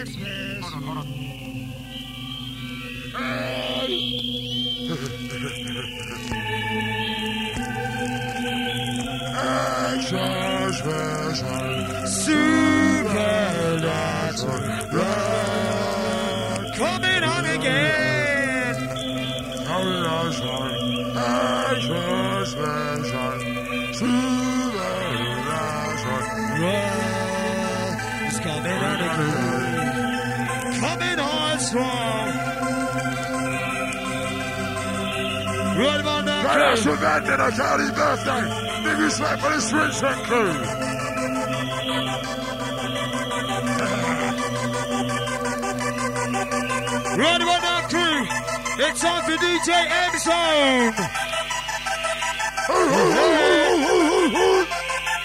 Christmas. Hold on, hold on. Super, Carry birthday. Big respect for the Switch and crew. One crew. It's time for DJ M Zone.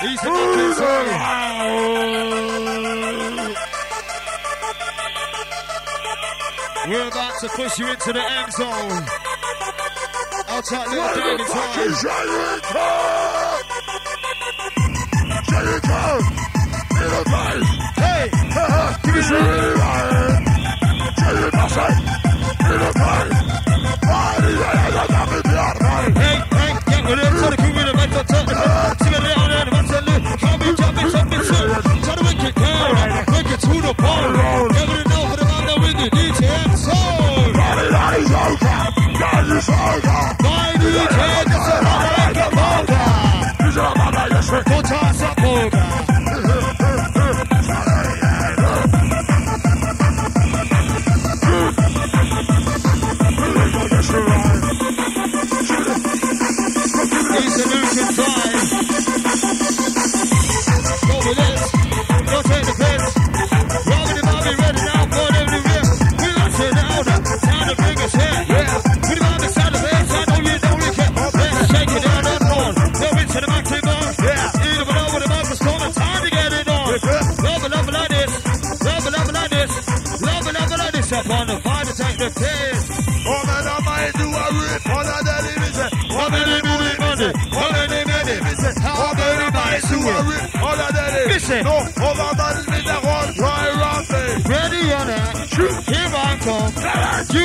He's the Zone. We're about to push you into the end zone. Watch out there, Dragon Time. Dragon Time! In a fight! Hey! Give me some! In a fight! Hey, hey! We're going to to it the you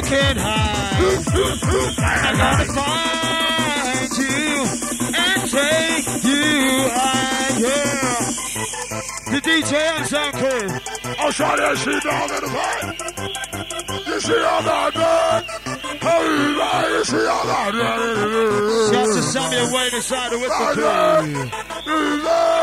Can't hide. I gotta find you and take you higher. The DJ and sound crew. I'll show you she down in the back. You see all that done? you see all that done. Shout to Sammy away inside with the crew.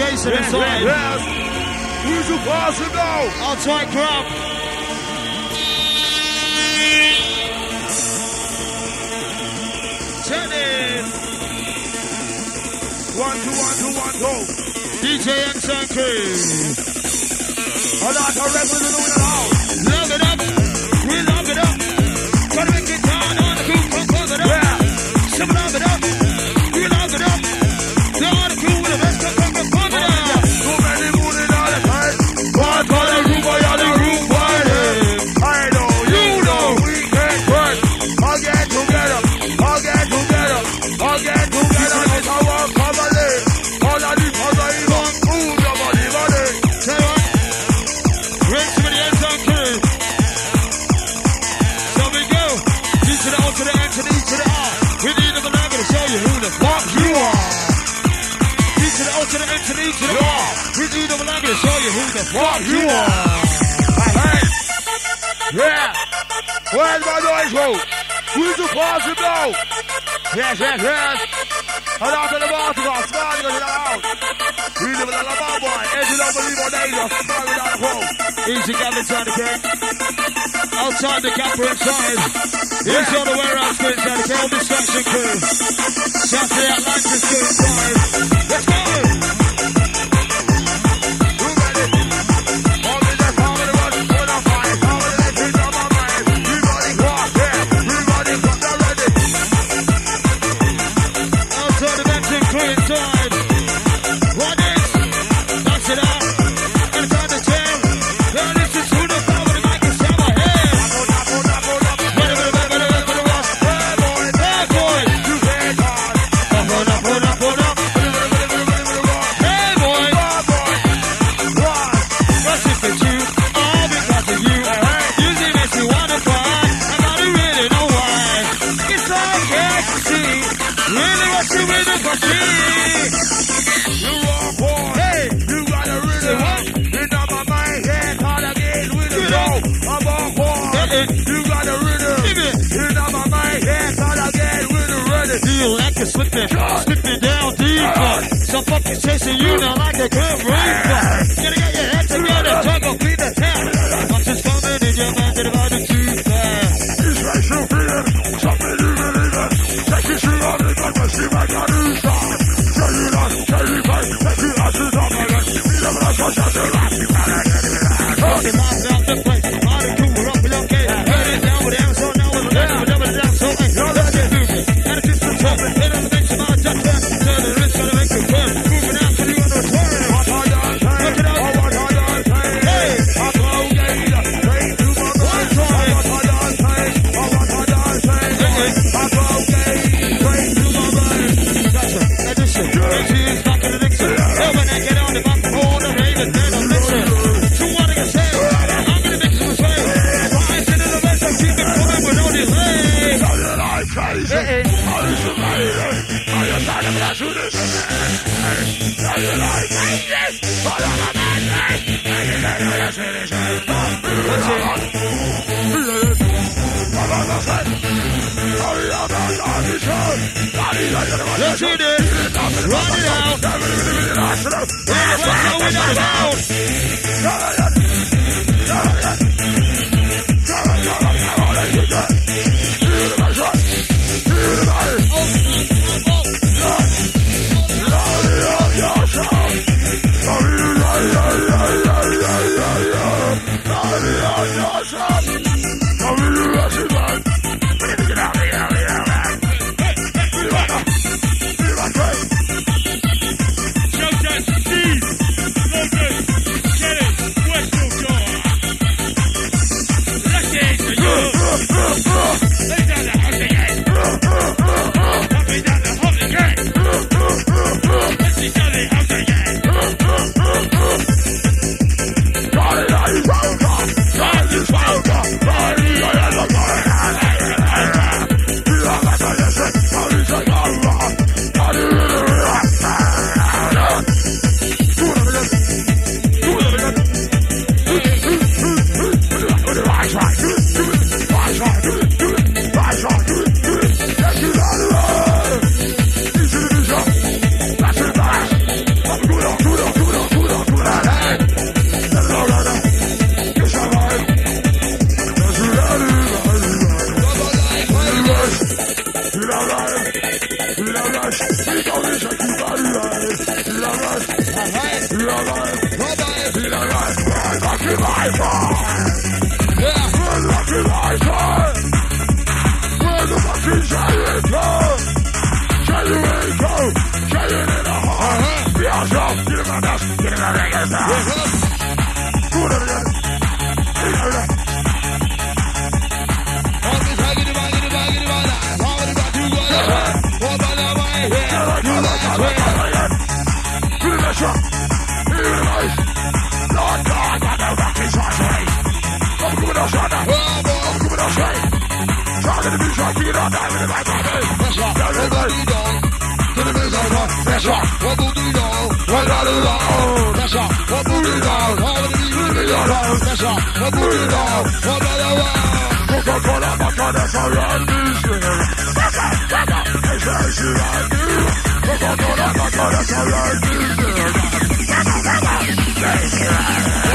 Jason yes, inside. Yes, yes. Who's the passer now? Outside crowd. Tennis. One, two, one, two, one, go. DJ X and Cream. A lot of wrestling in the house. possible. Who's the possible? Yes, yes, yes. And after the water, I'm smiling it out. We live in a love boy. If you don't believe on angels, I'm smiling out of home. Easy, get inside the camp. Outside the camp, we're inside. Here's all the way around, stay inside the camp. All distraction crew. Saturday, Atlantis, stay inside. Let's go. Time. slipping, slipping down deeper. So fucking chasing you now like a good reaper. Get it, Run it out. It out!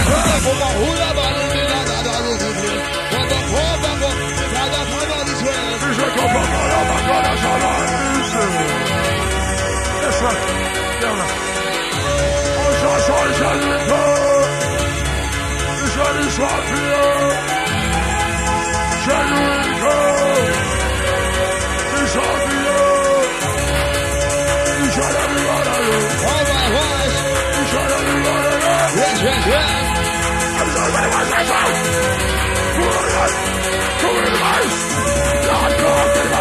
Vamos a una balonera suelo. Dice Coca-Cola, Bacanesa, Randy, Eso es. Diabla. Osa, soy, salito. Dice Lisafia. Salito. Lisafia. Dice la Vivara. Oh my gosh. Dice la Vivara. Yes, yes, yes.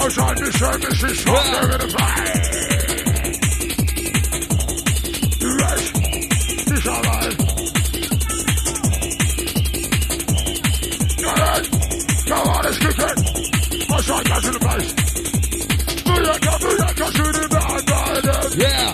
Outside the service is stronger than a fire. The is alright. Go on, let's kick it. The bad garden. Yeah.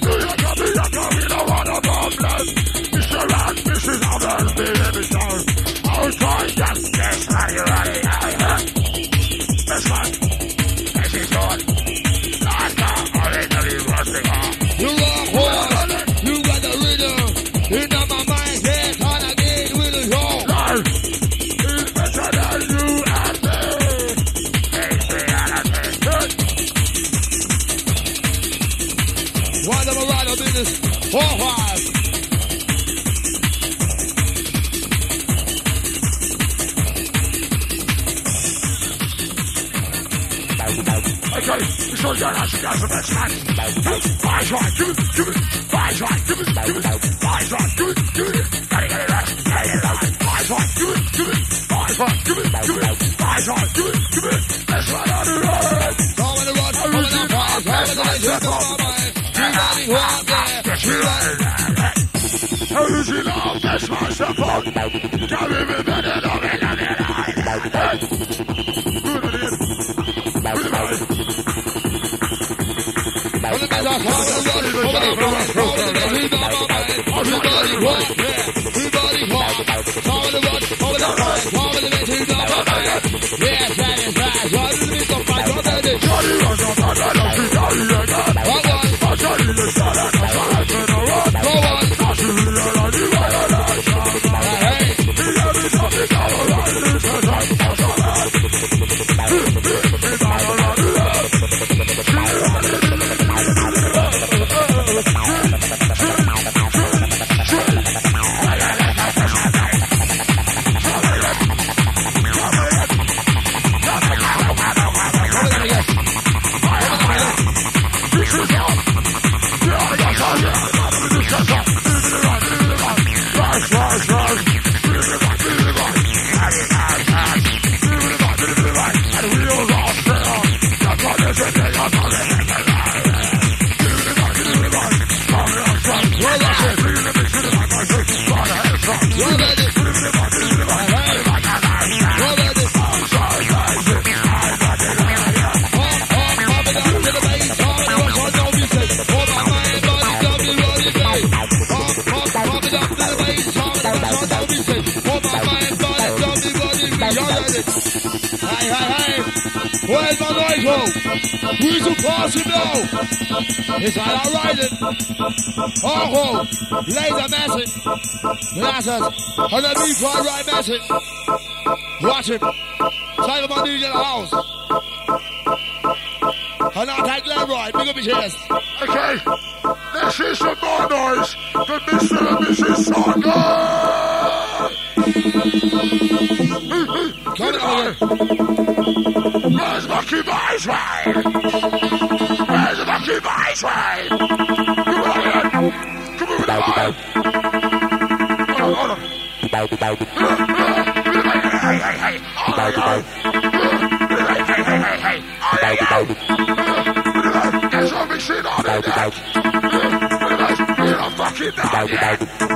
That's my support. Come in with better love and I everybody who out there, everybody who He's impossible. It's all right. Oh, oh, laser message. Glasses. And then me try right message. Watch him. Tell him on the house. And I'll take that right. Big up his ears. Okay. This is some more noise for Mr. and Mrs. Saunders. Come on. Eiswein? Where's the fucking Eiswein? Come on in. Come on in. Hold on, hold on. Hey, hey, hey. Hold on, y'all. Hey, hey, hey, hey, hey. Hold on, y'all. There's something shit on in there. We're not fucking down yet.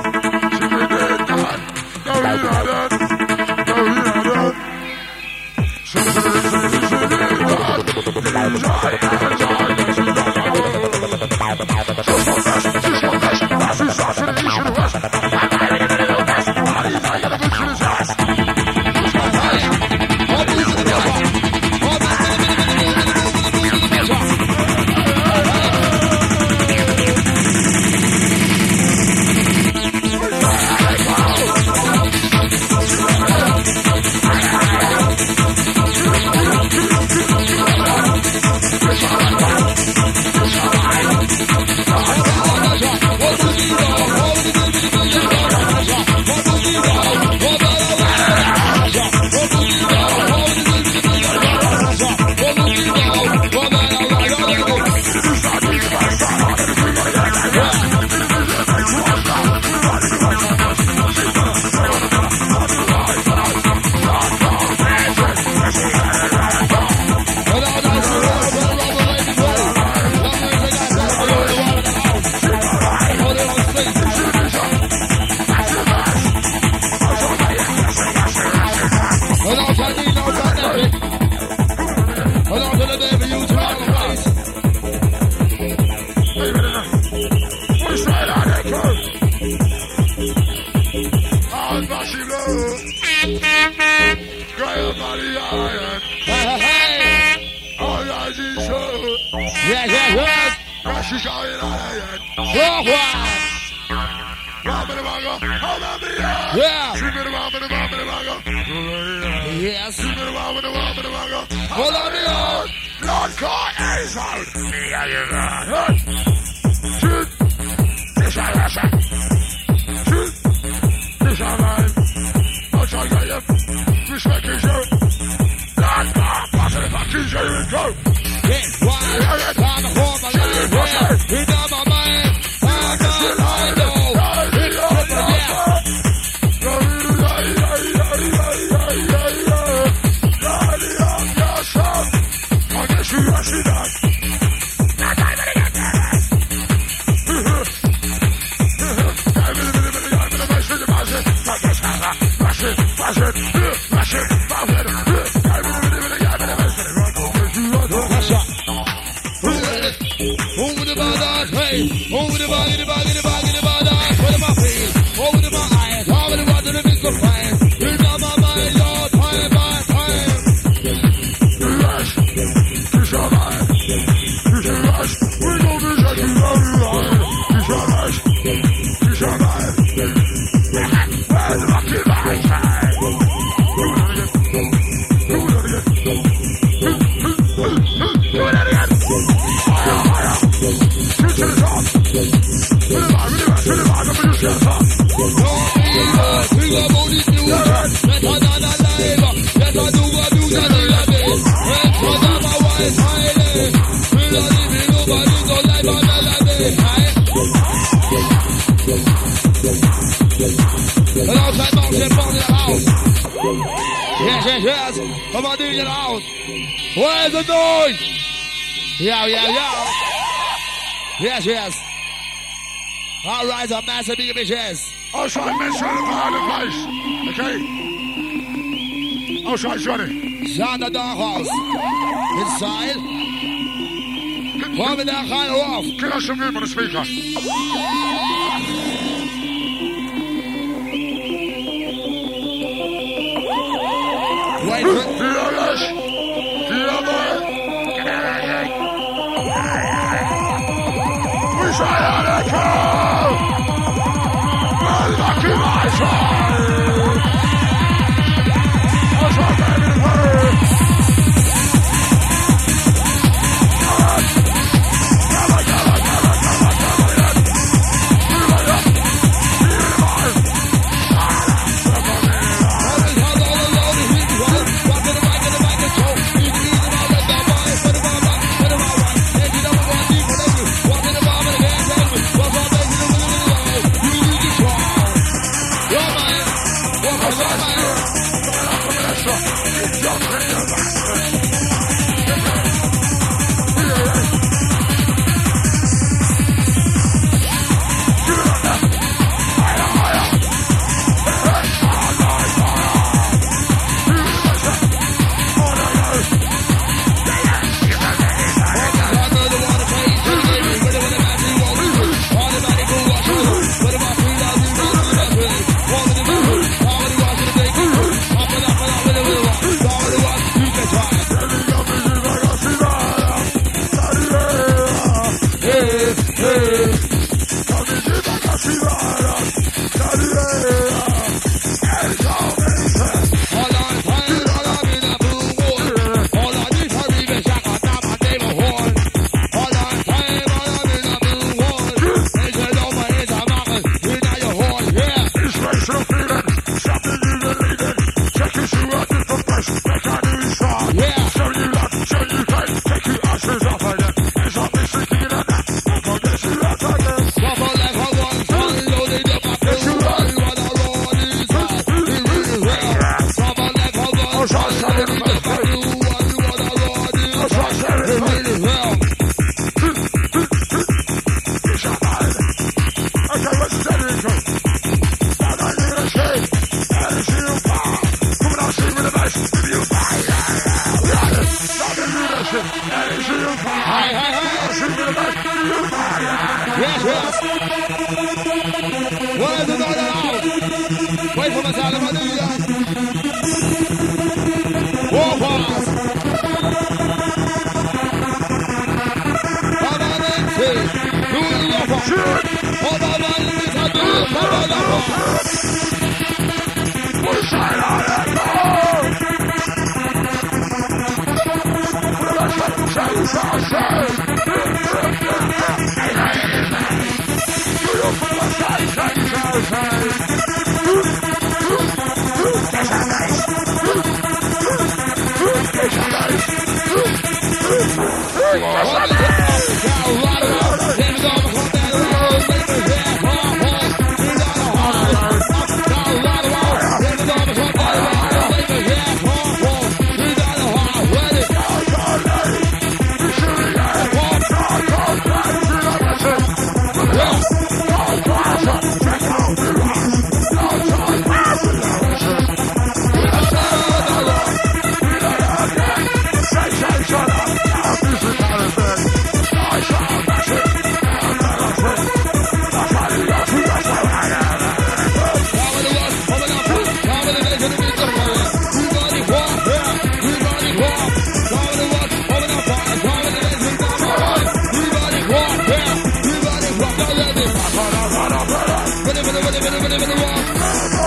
Yeah, yeah, yeah. Yes, yes. All right, a massive big bitches. I'll try and measure all the place. Okay? Oh, I'm try, Johnny. Sound the doghouse. Inside. Hold me down, kind of Can I us some room on the speaker. Help! Help! Help! Bye. oh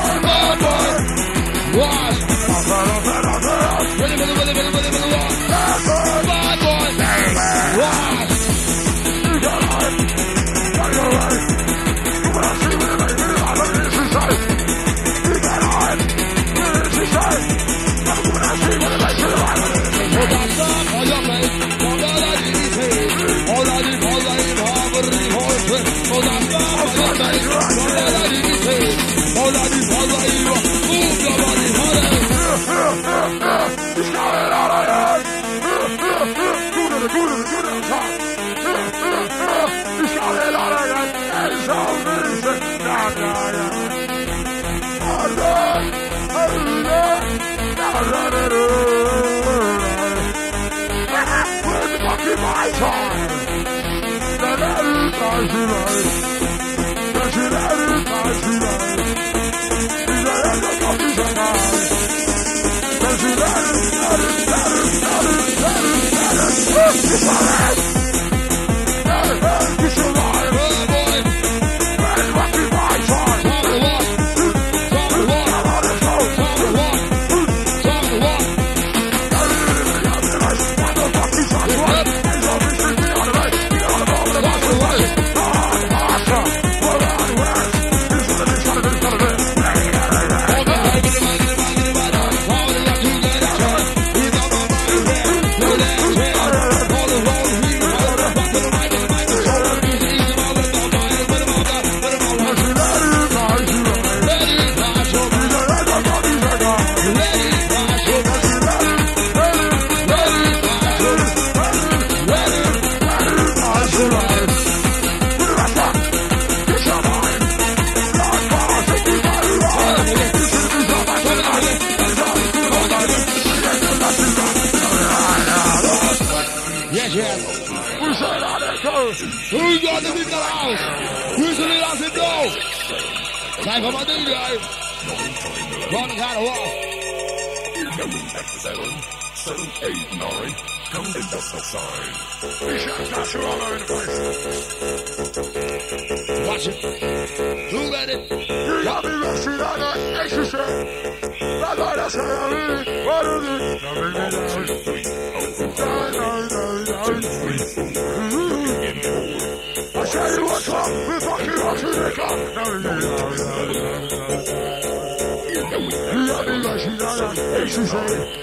nada el sucede,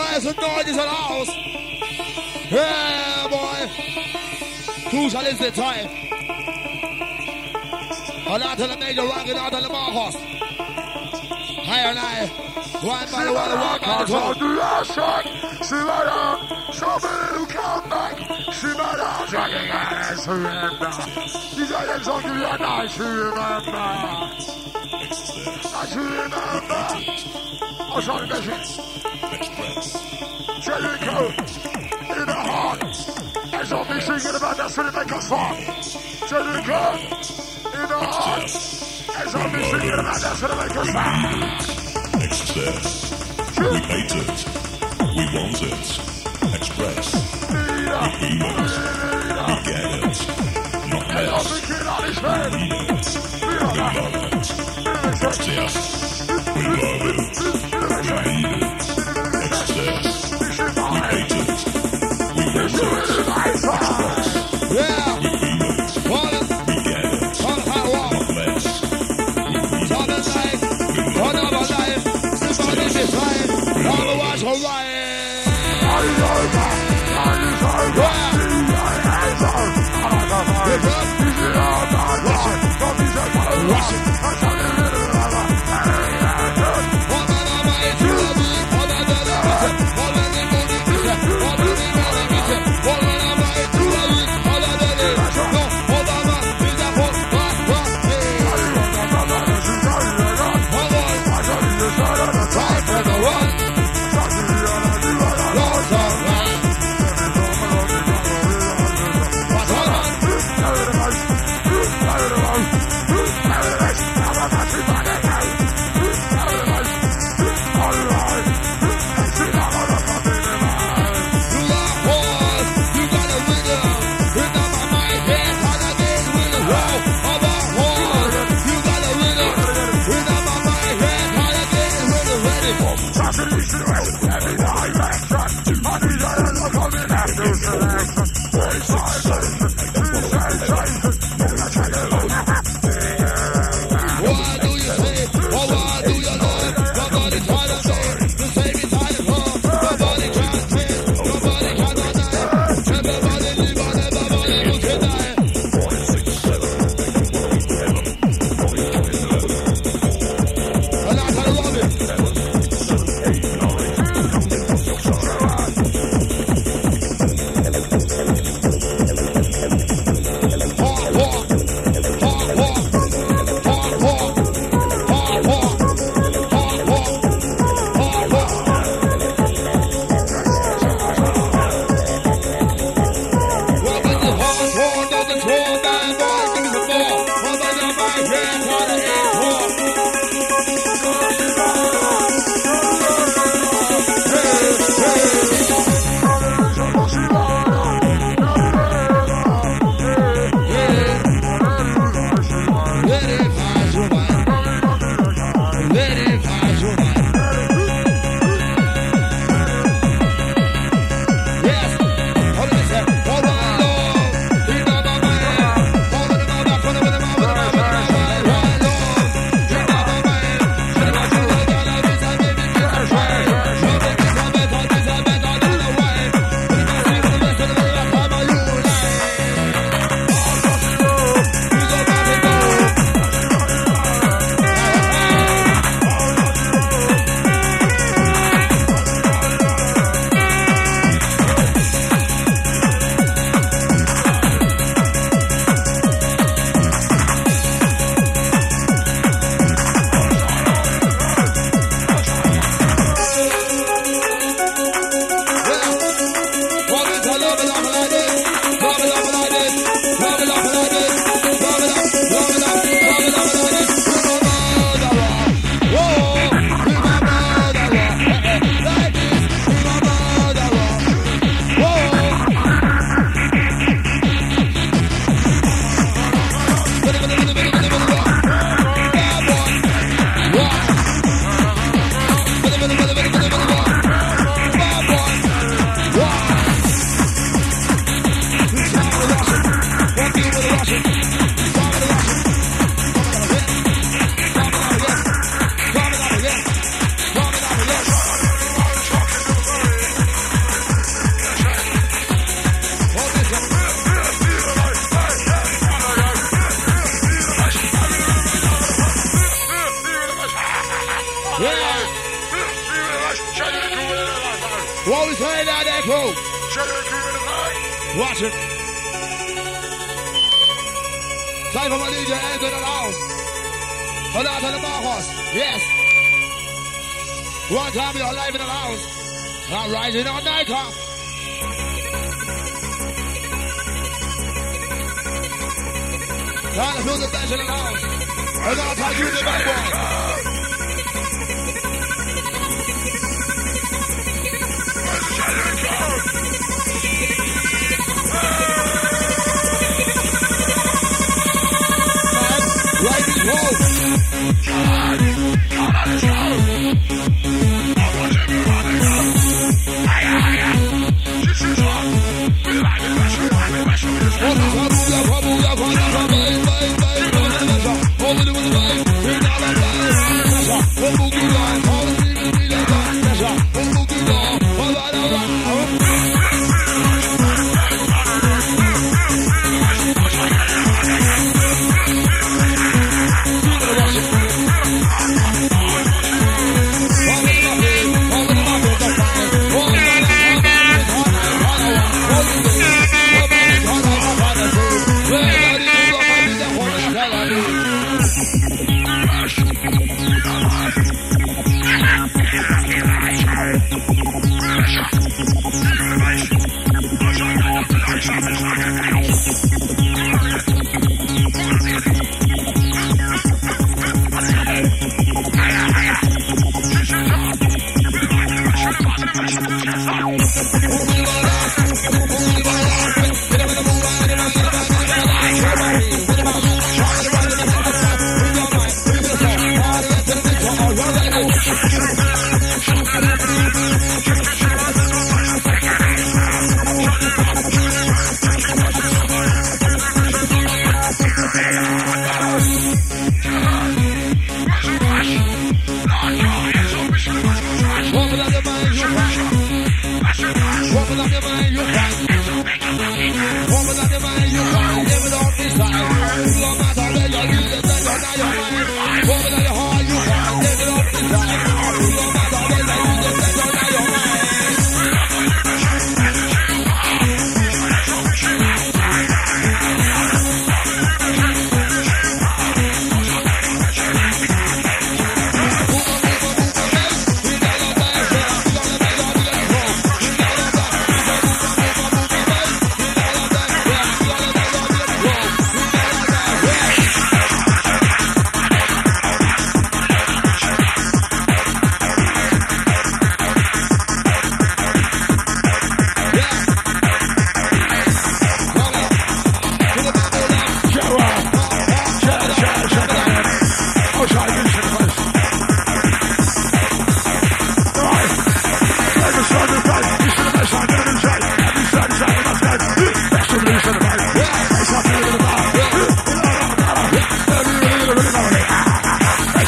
Why the noise in the house? Yeah, boy. Crucial is the time. A lot of the major rocking out of the Marcos. Higher and I. One by one, one by the one. Shimada, somebody who come back. Shimada, dragging ass, surrender. These are the songs you are not, remember. I remember. I'm sorry, Express. Jericho in the heart. There's only singing about that's what it us fun. Jericho in the heart. There's only singing about that's what it us fun. Express. We hate it. We want it. Express. We feel it. We get it. Not less. We need it. We love it. Express. We love it. Russian.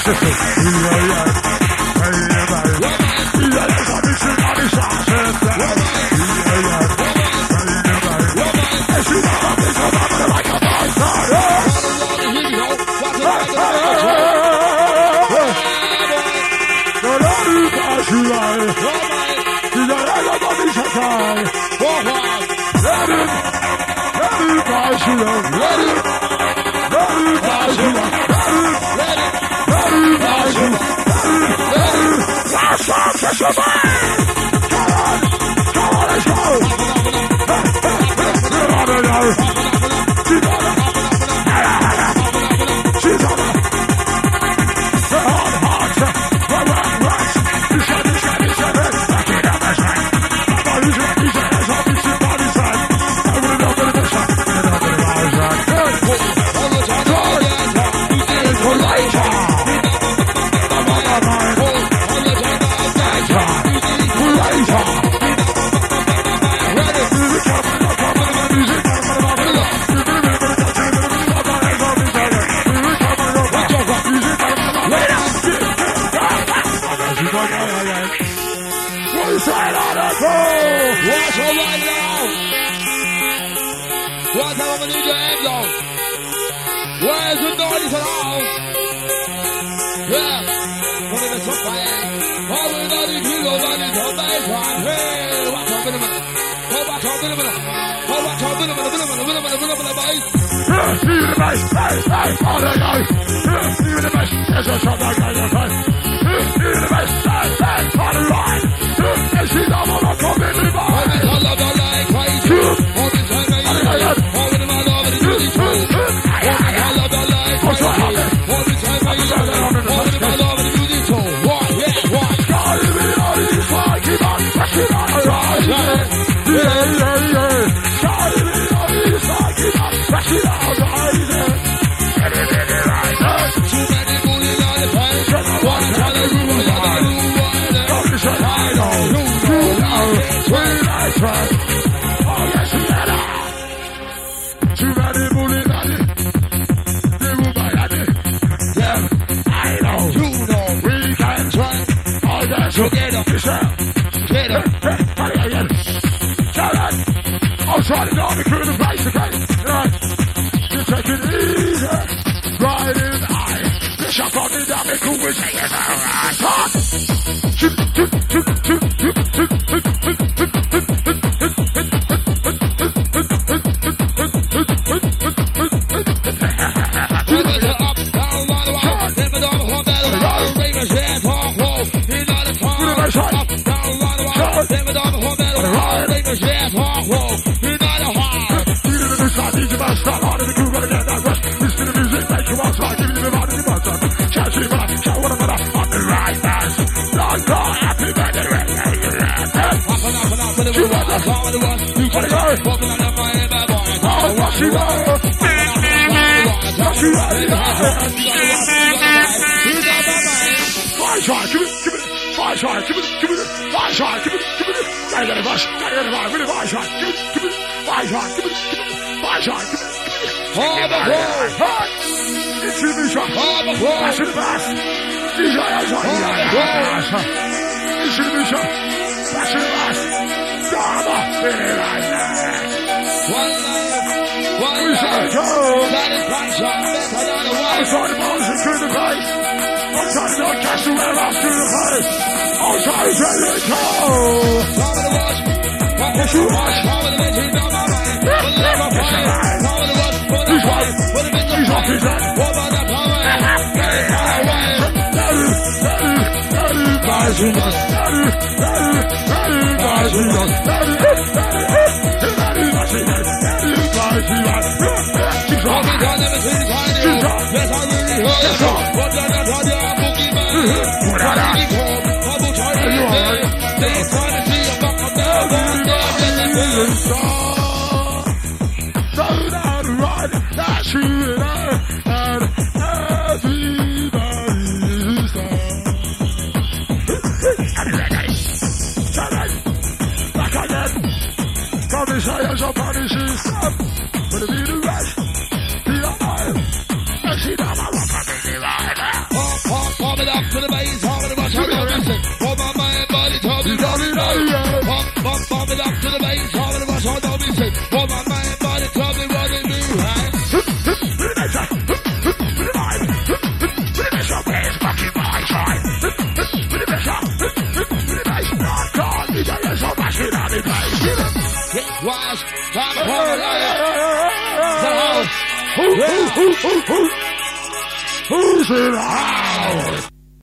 Yeah. Watch her right now. On? Where's the? Yeah. In you on in your back one. Hey, watch out, of of of of of of minute, boys. See you the all the the best, there's a shot like I just had. See you the best, best, best, all the right. And she's on the I'm to go on the crew the place, okay? Right. You take it easy. Riding high. Bishop on the it, cool with say it's alright. Talk. Chip, chip, chip, chip, chip, chip, chip, Never the up, down, round the wall. Never the up, down, round the Ravens, yeah, talk, want? Fire shot, give it, give it, fire shot, give it, give it, fire shot, give it, give it. Gotta get a rush, gotta get a rush, really fire shot, give it, give it, fire shot, give it, give it, fire shot, give it, give it. Hard boy. Hot! It's the mission. Hard boy. Bash in the bass. DJ Azar. It's the mission. Bash in the bass. Dama. Really like that. One life, one We say life. The one. Outside the bars and through the place. Outside the cast the well off through the place. Outside the it go. Yes, you watch. He's on my mind. Full of a fire. Top of the watch. Full of He's fire. right. Full of bitch, He's off his head. What about let it be. That's you up.